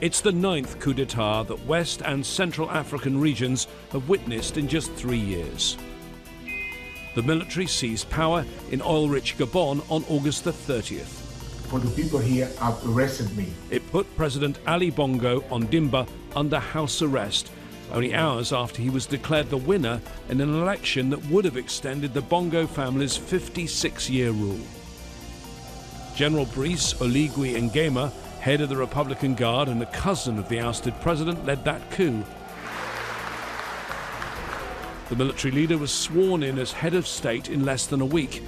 It's the ninth coup d'etat that West and Central African regions have witnessed in just three years. The military seized power in oil rich Gabon on August the 30th. For the people here have arrested me. It put President Ali Bongo Ondimba under house arrest only hours after he was declared the winner in an election that would have extended the Bongo family's 56 year rule. General Brice Oligui Nguema head of the Republican Guard and a cousin of the ousted president, led that coup. The military leader was sworn in as head of state in less than a week.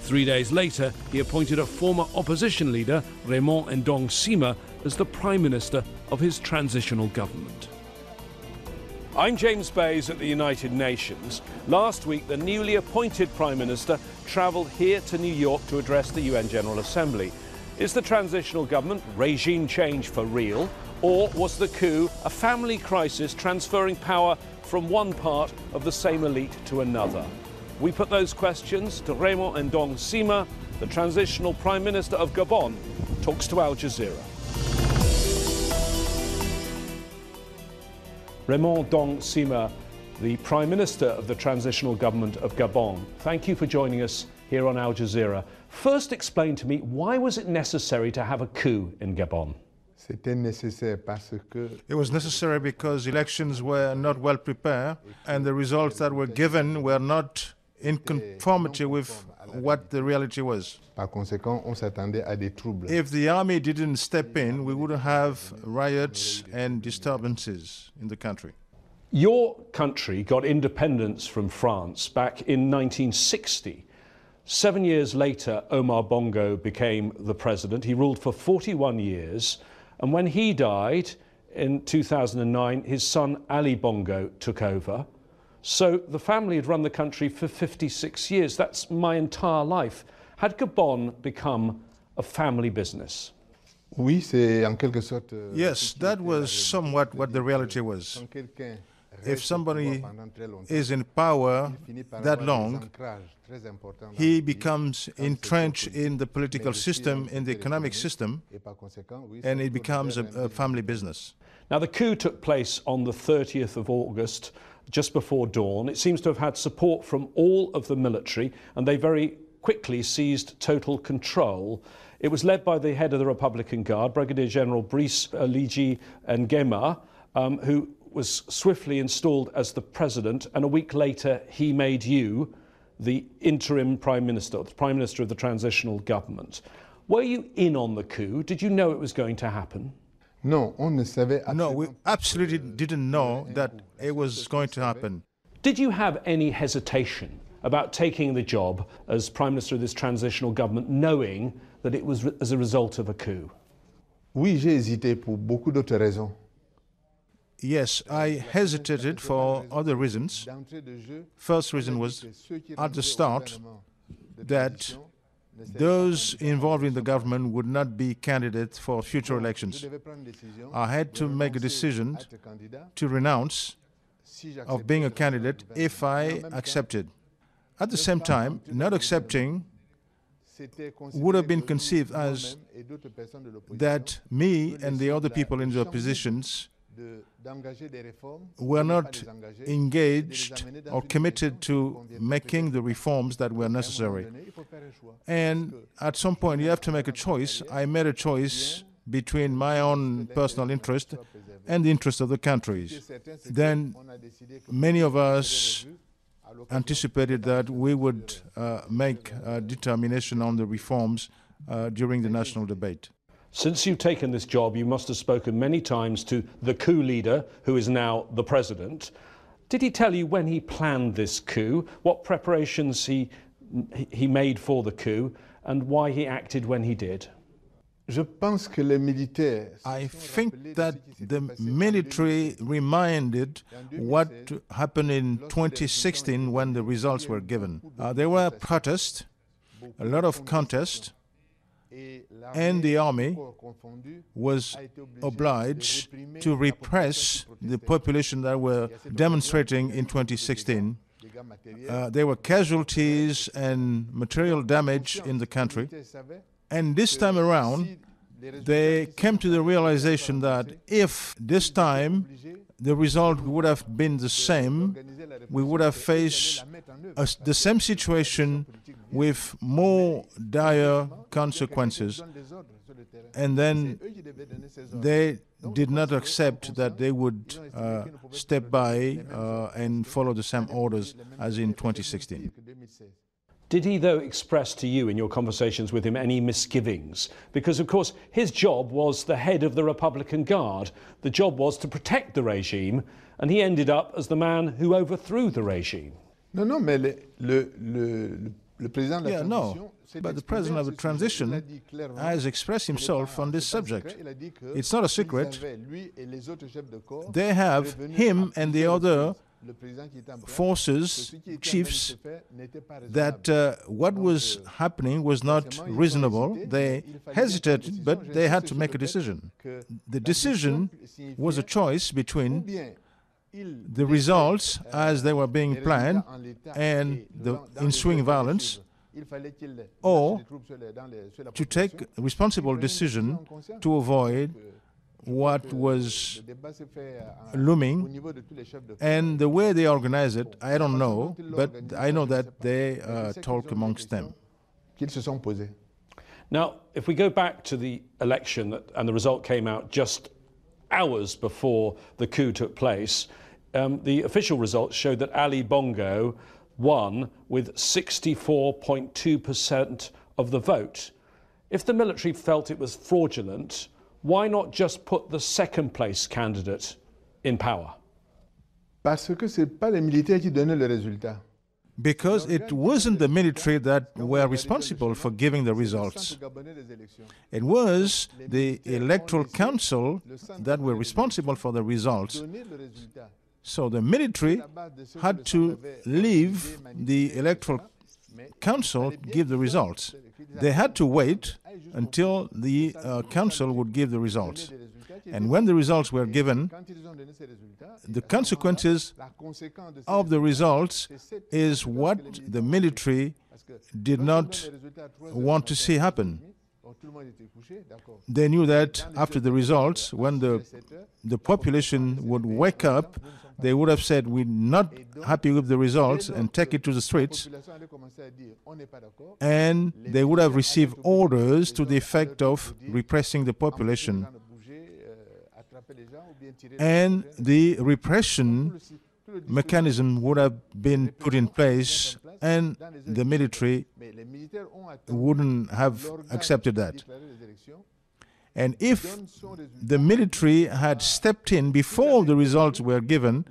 Three days later, he appointed a former opposition leader, Raymond Ndong Sima, as the prime minister of his transitional government. I'm James Bays at the United Nations. Last week, the newly appointed Prime Minister travelled here to New York to address the UN General Assembly. Is the transitional government regime change for real? Or was the coup a family crisis transferring power from one part of the same elite to another? We put those questions to Raymond Ndong Sima, the transitional Prime Minister of Gabon, talks to Al Jazeera. Raymond Ndong Sima, the Prime Minister of the Transitional Government of Gabon. Thank you for joining us here on Al Jazeera. First, explain to me why was it necessary to have a coup in Gabon? It was necessary because elections were not well prepared and the results that were given were not in conformity with what the reality was. Par conséquent, on s'attendait à des troubles. If the army didn't step in, we would have riots and disturbances in the country. Your country got independence from France back in 1960. Seven years later, Omar Bongo became the president. He ruled for 41 years. And when he died in 2009, his son Ali Bongo took over. So the family had run the country for 56 years. That's my entire life. Had Gabon become a family business? Yes, that was somewhat what the reality was if somebody is in power that long, he becomes entrenched in the political system, in the economic system, and it becomes a, a family business. Now, the coup took place on the 30th of August, just before dawn. It seems to have had support from all of the military, and they very quickly seized total control. It was led by the head of the Republican Guard, Brigadier General Brice Oligui Nguema, um, who was swiftly installed as the president, and a week later he made you the interim prime minister, the prime minister of the transitional government. Were you in on the coup? Did you know it was going to happen? No, no, we absolutely didn't know that it was going to happen. Did you have any hesitation about taking the job as prime minister of this transitional government, knowing that it was as a result of a coup? Oui, j'ai hésité pour beaucoup d'autres raisons. Yes, I hesitated for other reasons. First reason was at the start that those involved in the government would not be candidates for future elections. I had to make a decision to renounce of being a candidate if I accepted. At the same time, not accepting would have been conceived as that me and the other people in the oppositions were not engaged or committed to making the reforms that were necessary. And at some point, you have to make a choice. I made a choice between my own personal interest and the interest of the countries. Then many of us anticipated that we would uh, make a determination on the reforms uh, during the national debate. Since you've taken this job, you must have spoken many times to the coup leader, who is now the president. Did he tell you when he planned this coup, what preparations he, he made for the coup, and why he acted when he did? I think that the military reminded what happened in 2016 when the results were given. Uh, there were protests, a lot of contests, and the army was obliged to repress the population that were demonstrating in 2016. uh, there were casualties and material damage in the country. And this time around, they came to the realization that if this time the result would have been the same, we would have faced a, the same situation with more dire consequences. And then they did not accept that they would uh, step by uh, and follow the same orders as in 2016. Did he, though, express to you in your conversations with him any misgivings? Because, of course, his job was the head of the Republican Guard. The job was to protect the regime, and he ended up as the man who overthrew the regime. Non, non, mais le, le, le, le président de la Yeah, no. But the president of the transition has expressed himself on this subject. It's not a secret. They have him and the other forces, chiefs, that uh, what was happening was not reasonable. They hesitated, but they had to make a decision. The decision was a choice between the results as they were being planned and the ensuing violence, or to take a responsible decision to avoid what was looming and the way they organize it i don't know but i know that they uh, talk amongst them. Now if we go back to the election that, and the result came out just hours before the coup took place um, the official results showed that ali bongo won with 64.2% of the vote. If the military felt it was fraudulent why not just put the second place candidate in power? Parce que c'est pas les militaires qui donnaient le résultat. Because it wasn't the military that were responsible for giving the results. It was the electoral council that were responsible for the results. So the military had to leave the electoral council give the results. They had to wait until the uh, council would give the results. And when the results were given, the consequences of the results is what the military did not want to see happen. They knew that after the results, when the, the population would wake up, they would have said, We're not happy with the results and take it to the streets. And they would have received orders to the effect of repressing the population. And the repression mechanism would have been put in place, and the military wouldn't have accepted that. And if the military had stepped in before the results were given,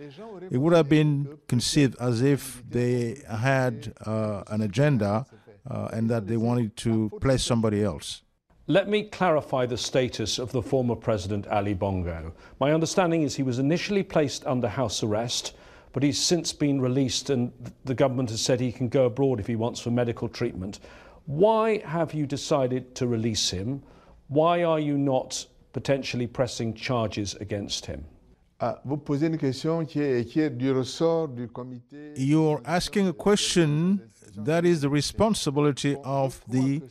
it would have been conceived as if they had uh, an agenda uh, and that they wanted to place somebody else. Let me clarify the status of the former president Ali Bongo. My understanding is he was initially placed under house arrest, but he's since been released, and the government has said he can go abroad if he wants for medical treatment. Why have you decided to release him? Why are you not potentially pressing charges against him? Ah, You're asking a question that is the responsibility of the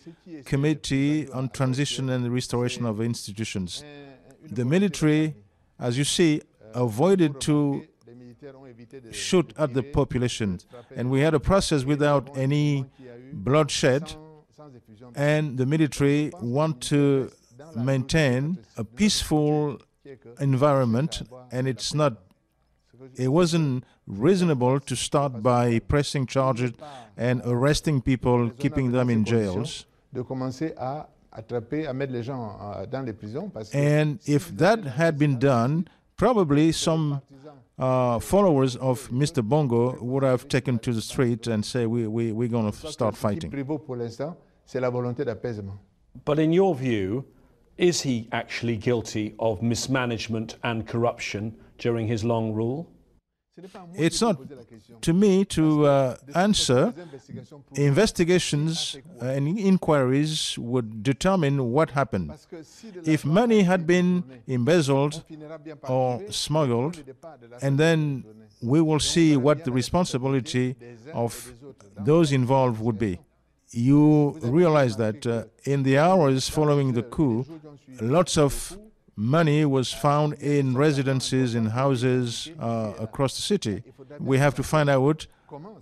Committee on Transition and the Restoration of Institutions. The military, as you see, avoided to shoot at the population, and we had a process without any bloodshed and the military want to maintain a peaceful environment and it's not it wasn't reasonable to start by pressing charges and arresting people keeping them in jails and if that had been done probably some uh, followers of Mr. Bongo would have taken to the street and say we, we, we're going to start fighting c'est la volonté d'apaisement. But in your view, is he actually guilty of mismanagement and corruption during his long rule? It's not to me to uh, answer. Investigations and inquiries would determine what happened. If money had been embezzled or smuggled, and then we will see what the responsibility of those involved would be. You realize that uh, in the hours following the coup, lots of money was found in residences, in houses uh, across the city. We have to find out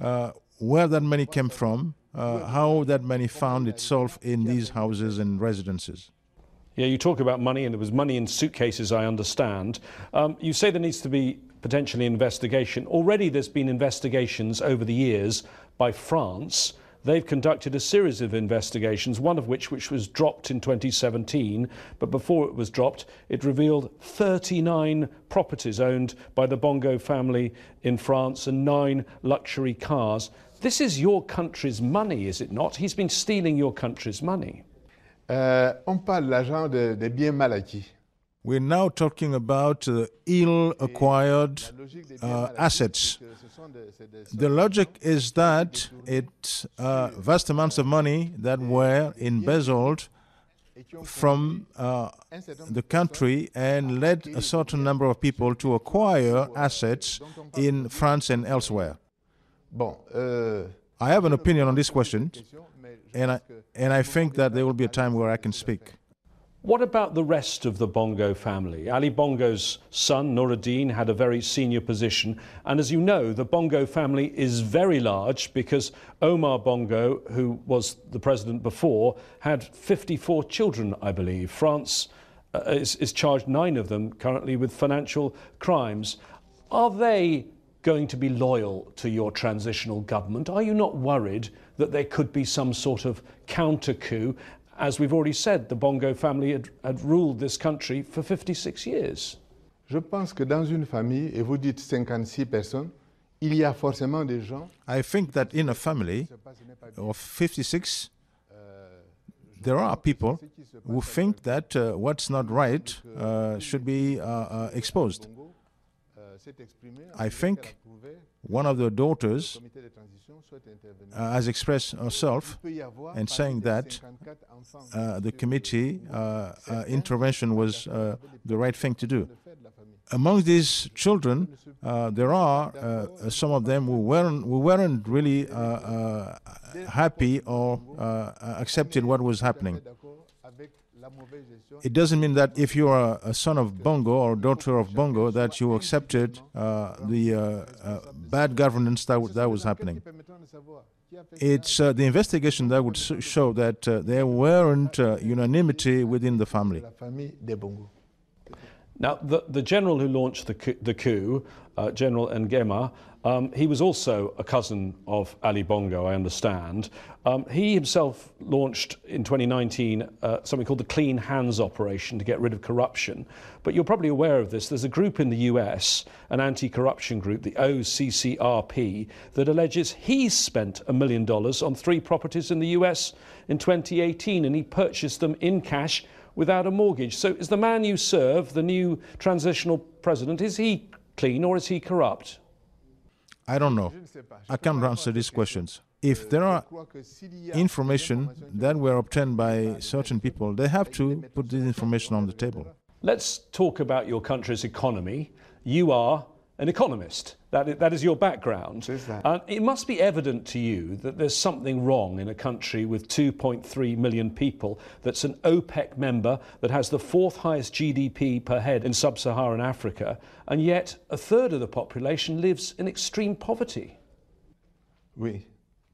uh, where that money came from, uh, how that money found itself in these houses and residences. Yeah, you talk about money, and there was money in suitcases, I understand. Um, you say there needs to be potentially investigation. Already there's been investigations over the years by France they've conducted a series of investigations, one of which which was dropped in 2017, but before it was dropped, it revealed 39 properties owned by the Bongo family in France and nine luxury cars. This is your country's money, is it not? He's been stealing your country's money. Euh, on parle l'argent de, de biens mal acquis. We're now talking about uh, ill acquired uh, assets. The logic is that it's uh, vast amounts of money that were embezzled from uh, the country and led a certain number of people to acquire assets in France and elsewhere. Euh, I have an opinion on this question, and I, and I think that there will be a time where I can speak. What about the rest of the Bongo family? Ali Bongo's son, Noureddine, had a very senior position. And as you know, the Bongo family is very large because Omar Bongo, who was the president before, had 54 children, I believe. France uh, is, is charged nine of them currently with financial crimes. Are they going to be loyal to your transitional government? Are you not worried that there could be some sort of counter coup as we've already said, the Bongo family had, had ruled this country for 56 years. Je pense que dans une famille, et vous dites 56 personnes, il y a forcément des gens. I think that in a family of 56, there are people who think that uh, what's not right uh, should be uh, uh exposed. I think one of the daughters uh, has expressed herself and saying that uh, the committee uh, uh intervention was uh, the right thing to do. Among these children, uh, there are some of them who weren't, who weren't really happy or accepted what was happening. It doesn't mean that if you are a son of Bongo or daughter of Bongo that you accepted uh, the uh, uh, bad governance that, that was happening. It's uh, the investigation that would show that uh, there weren't uh, unanimity within the family. Now, the, the general who launched the coup, the coup General Nguema, um, he was also a cousin of Ali Bongo, I understand. Um, he himself launched in 2019 uh, something called the Clean Hands Operation to get rid of corruption. But you're probably aware of this. There's a group in the US, an anti corruption group, the OCCRP, that alleges he spent a million dollars on three properties in the US in 2018 and he purchased them in cash without a mortgage. So is the man you serve, the new transitional president, is he clean or is he corrupt? I don't know. I can't answer these questions. If there are information that were obtained by certain people, they have to put this information on the table. Let's talk about your country's economy. You are an economist. That is, that is your background. Is Uh, it must be evident to you that there's something wrong in a country with 2.3 million people that's an OPEC member that has the fourth highest GDP per head in sub Saharan Africa, and yet a third of the population lives in extreme poverty. Oui.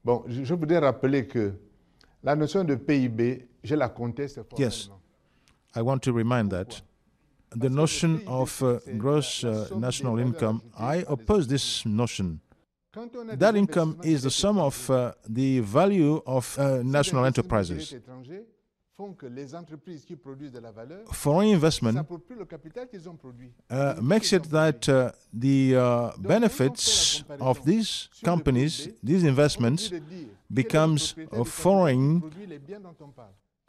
Bon, je voudrais rappeler que la notion de PIB, je la conteste Yes. I want to remind that the notion of uh, gross uh, national income, I oppose this notion. That income is the sum of uh, the value of uh, national enterprises. Foreign investment uh, makes it that uh, the benefits of these companies, these investments, becomes a foreign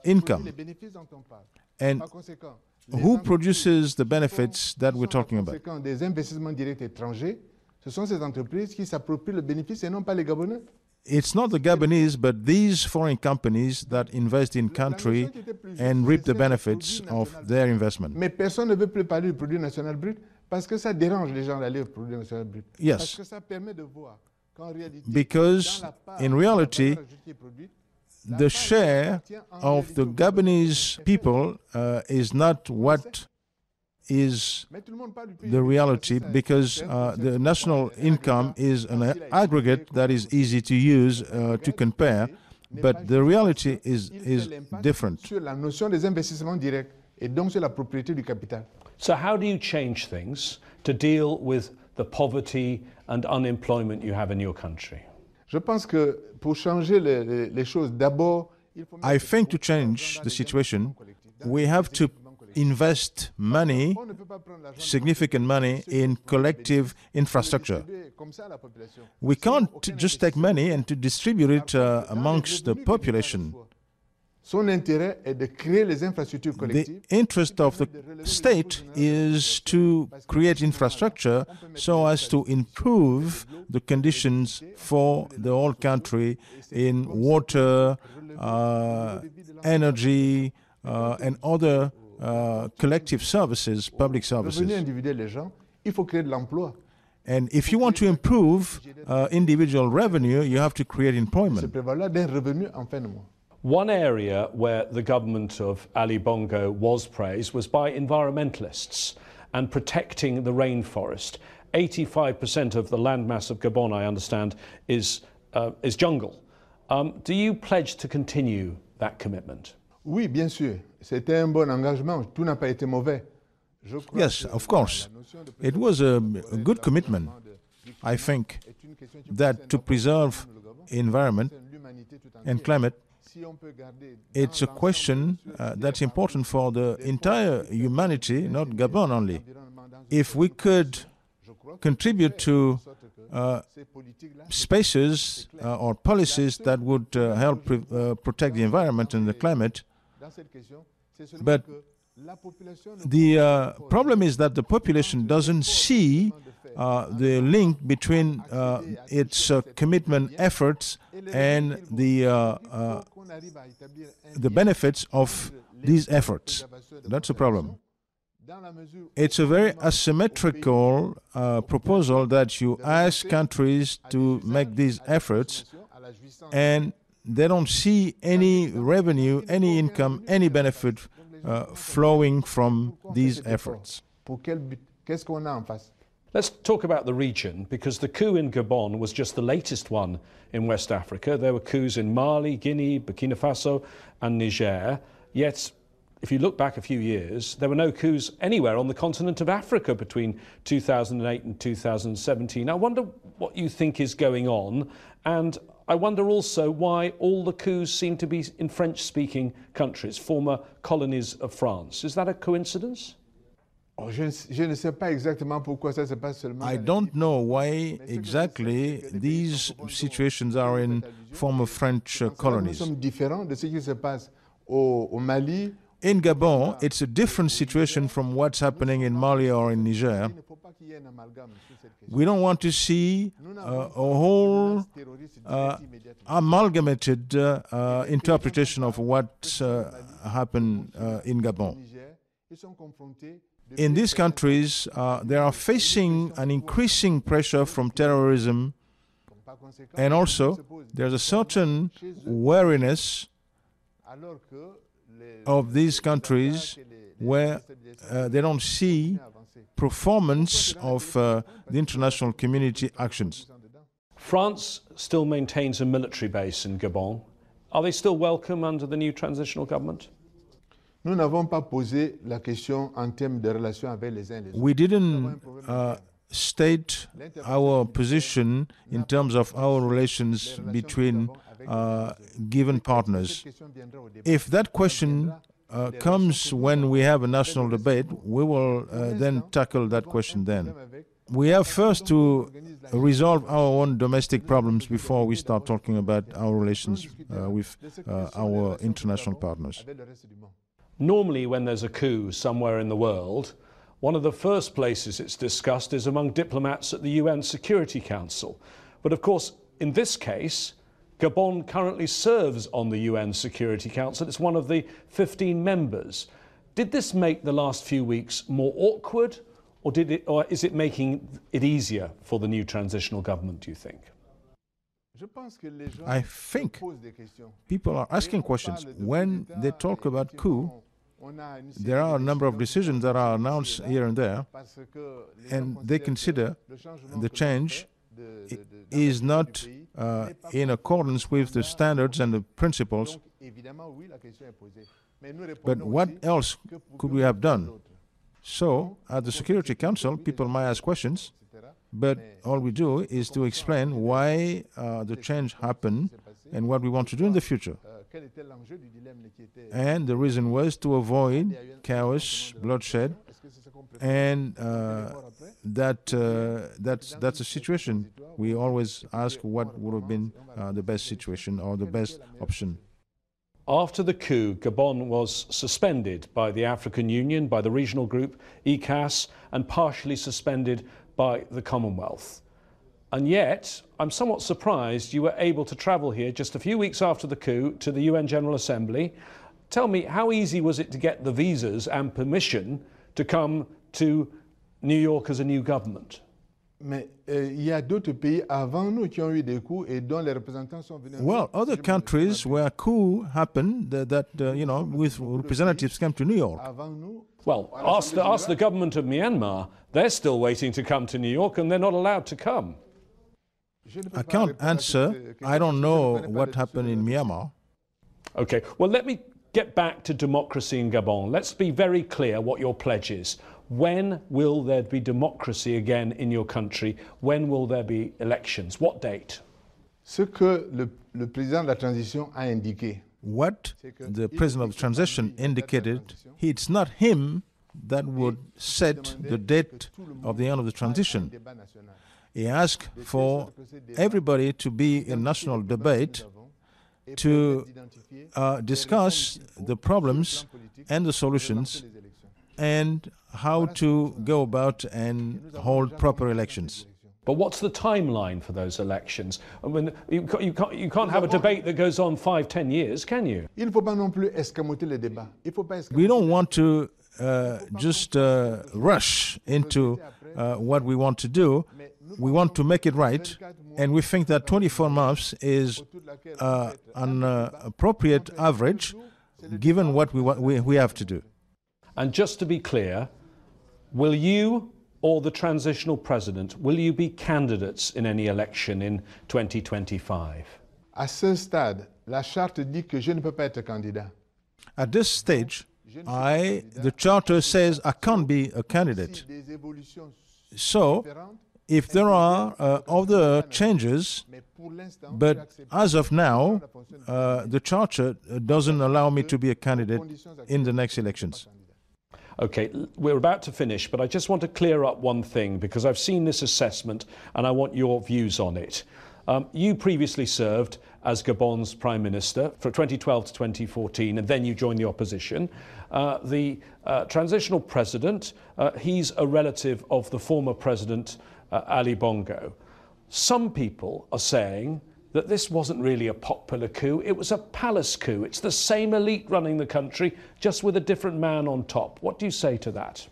income. And who produces the benefits that we're talking about? Ce sont ces entreprises qui s'approprient le bénéfice et non pas les Gabonais. It's not the Gabonese, but these foreign companies that invest in country and reap the benefits of their investment. Mais personne ne veut plus parler du produit national brut parce que ça dérange les gens d'aller au produit national brut. Yes. Parce que ça permet de voir qu'en réalité, Because dans la part in reality, valeur ajoutée produite, the share of the Gabonese people uh, is not what is mais tout le monde parle du PIB the reality parce que ça- because uh, the national income is an aggregate that is easy to use uh, to compare, but the reality is, is different. sur la notion des investissements directs et donc sur la propriété du capital. So, how do you change things to deal with the poverty and unemployment you have in your country? I think to change the situation, we have to invest money, significant money, in collective infrastructure. We can't just take money and to distribute it uh, amongst the population. Son intérêt est de créer les infrastructures The interest of the state is to create infrastructure so as to improve the conditions for the whole country in water, uh, energy, uh, and other uh, collective services, public services. individuel des gens, il faut créer de l'emploi. And if you want to improve uh, individual revenue, you have to create employment. Prévaloir d'un revenu en fin de mois. One area where the government of Ali Bongo was praised was by environmentalists and protecting the rainforest. 85% of the landmass of Gabon, I understand, is, uh, is jungle. Um, do you pledge to continue that commitment? Oui, bien sûr, c'était un bon engagement. Tout n'a pas été mauvais. Yes, of course. la notion de It was a, a good commitment, I think, est une question qui that to preserve environment concerne l'humanité tout and climate, It's a question uh, that's important for the entire humanity, not Gabon only. If we could contribute to uh, spaces uh, or policies that would uh, help uh, protect the environment and the climate, But the uh, problem is that the population doesn't see uh, the link between uh, its uh, commitment efforts and the, the benefits of these efforts. That's a problem. It's a very asymmetrical uh, proposal that you ask countries to make these efforts and they don't see any revenue, any income, any benefit uh, flowing from these efforts. Let's talk about the region because the coup in Gabon was just the latest one in West Africa. There were coups in Mali, Guinea, Burkina Faso, and Niger. Yet, if you look back a few years, there were no coups anywhere on the continent of Africa between 2008 and 2017. I wonder what you think is going on, and I wonder also why all the coups seem to be in French speaking countries, former colonies of France. Is that a coincidence? Oh, je, ne- je ne sais pas exactement pourquoi ça se passe seulement. I don't know why exactly these situations are in former French uh, Nous colonies. sommes différents de ce qui se passe au, au Mali. In Gabon, it's a different situation from what's happening in Mali or in Niger. Il ne faut pas qu'il y ait un amalgame sur cette question. We don't want to see uh, a whole uh, amalgamated uh, uh, interpretation of what uh, happened uh, in Gabon. In these countries, uh, they are facing an increasing pressure from terrorism, and also there's a certain wariness of these countries where uh, they don't see performance of uh, the international community actions. France still maintains a military base in Gabon. Are they still welcome under the new transitional government? Nous n'avons pas posé la question en termes de relations avec les uns les autres. We didn't uh, state our position in terms of our relations between uh, given partners. Cette question viendra au débat. If that question uh, comes when we have a national debate, we will uh, then tackle that question then. We have first to resolve our own domestic problems before we start talking about our relations uh, with uh, our international partners. Avec le reste du monde. Normally, when there's a coup somewhere in the world, One of the first places it's discussed is among diplomats at the UN Security Council. But of course, in this case, Gabon currently serves on the UN Security Council. It's one of the 15 members. Did this make the last few weeks more awkward, or, did it, or is it making it easier for the new transitional government, do you think? I think people are asking questions. When they talk about coup, there are a number of decisions that are announced here and there, and they consider the change is not uh, in accordance with the standards and the principles. But what else could we have done? So, at the Security Council, people might ask questions, but all we do is to explain why uh, the change happened and what we want to do in the future. And the reason was to avoid chaos, bloodshed, and uh, that uh, that's that's a situation. We always ask what would have been uh, the best situation or the best option. After the coup, Gabon was suspended by the African Union, by the regional group ECCAS, and partially suspended by the Commonwealth. And yet, I'm somewhat surprised you were able to travel here just a few weeks after the coup to the UN General Assembly. Tell me, how easy was it to get the visas and permission to come to New York as a new government? Mais euh, il y a d'autres pays avant nous qui ont eu des coups et dont les représentants sont venus. Well, other countries where coup happened that, that uh, you know, with representatives came to New York. Well, ask the, ask the government of Myanmar. They're still waiting to come to New York and they're not allowed to come. I can't answer. I don't know what happened in Myanmar. Okay, well, let me get back to democracy in Gabon. Let's be very clear what your pledge is. When will there be democracy again in your country? When will there be elections? What date? Ce que le, le président de la transition a indiqué. What the president of transition indicated, it's not him that would set the date of the end of the transition. He asked for everybody to be in national debate to uh, discuss the problems and the solutions and how to go about and hold proper elections. But what's the timeline for those elections? I mean, you, can't, you, can't, you can't have a debate that goes on five, ten years, can you? We don't want to uh, just uh, rush into uh, what we want to do. We want to make it right, and we think that 24 months is uh, an uh, appropriate average given what we, we, we have to do. And just to be clear, will you or the transitional president, will you be candidates in any election in 2025? À ce stade, la charte dit que je ne peux pas être candidat. At this stage, I, the charter says I can't be a candidate. So, if there are uh, other changes, but as of now, uh, the charter doesn't allow me to be a candidate in the next elections. Okay, we're about to finish, but I just want to clear up one thing because I've seen this assessment and I want your views on it. Um, you previously served as Gabon's Prime Minister from 2012 to 2014, and then you joined the opposition. Uh, the uh, transitional president, uh, he's a relative of the former president, uh, Ali Bongo. Some people are saying that this wasn't really a popular coup, it was a palace coup. It's the same elite running the country, just with a different man on top. What do you say to that?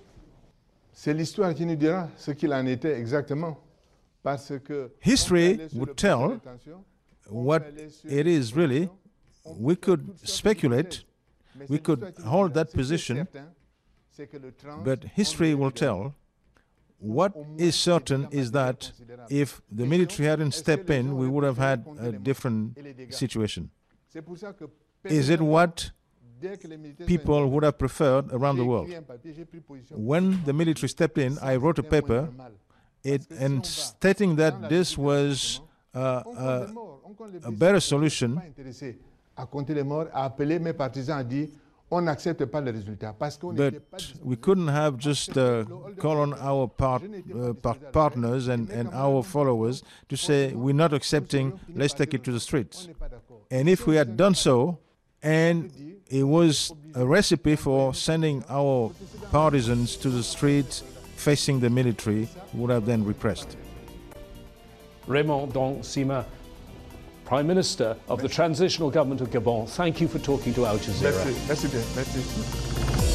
C'est l'histoire qui nous dira ce qu'il en était exactement. Parce que History would tell what it is really. We could speculate, we could hold that position, but history will tell what is certain is that if the military hadn't stepped in, we would have had a different situation. Is it what people would have preferred around the world? When the military stepped in, I wrote a paper it, and stating that this was uh, uh, a better solution on n'accepte pas le résultat parce qu'on But we couldn't have just uh, call on our part, uh, partners and, and our followers to say we're not accepting, let's take it to the streets. And if we had done so, and it was a recipe for sending our partisans to the streets facing the military, who would have then repressed. Raymond Ndong Sima, Prime Minister of the Transitional Government of Gabon, thank you for talking to Al Jazeera. Merci, merci bien, merci.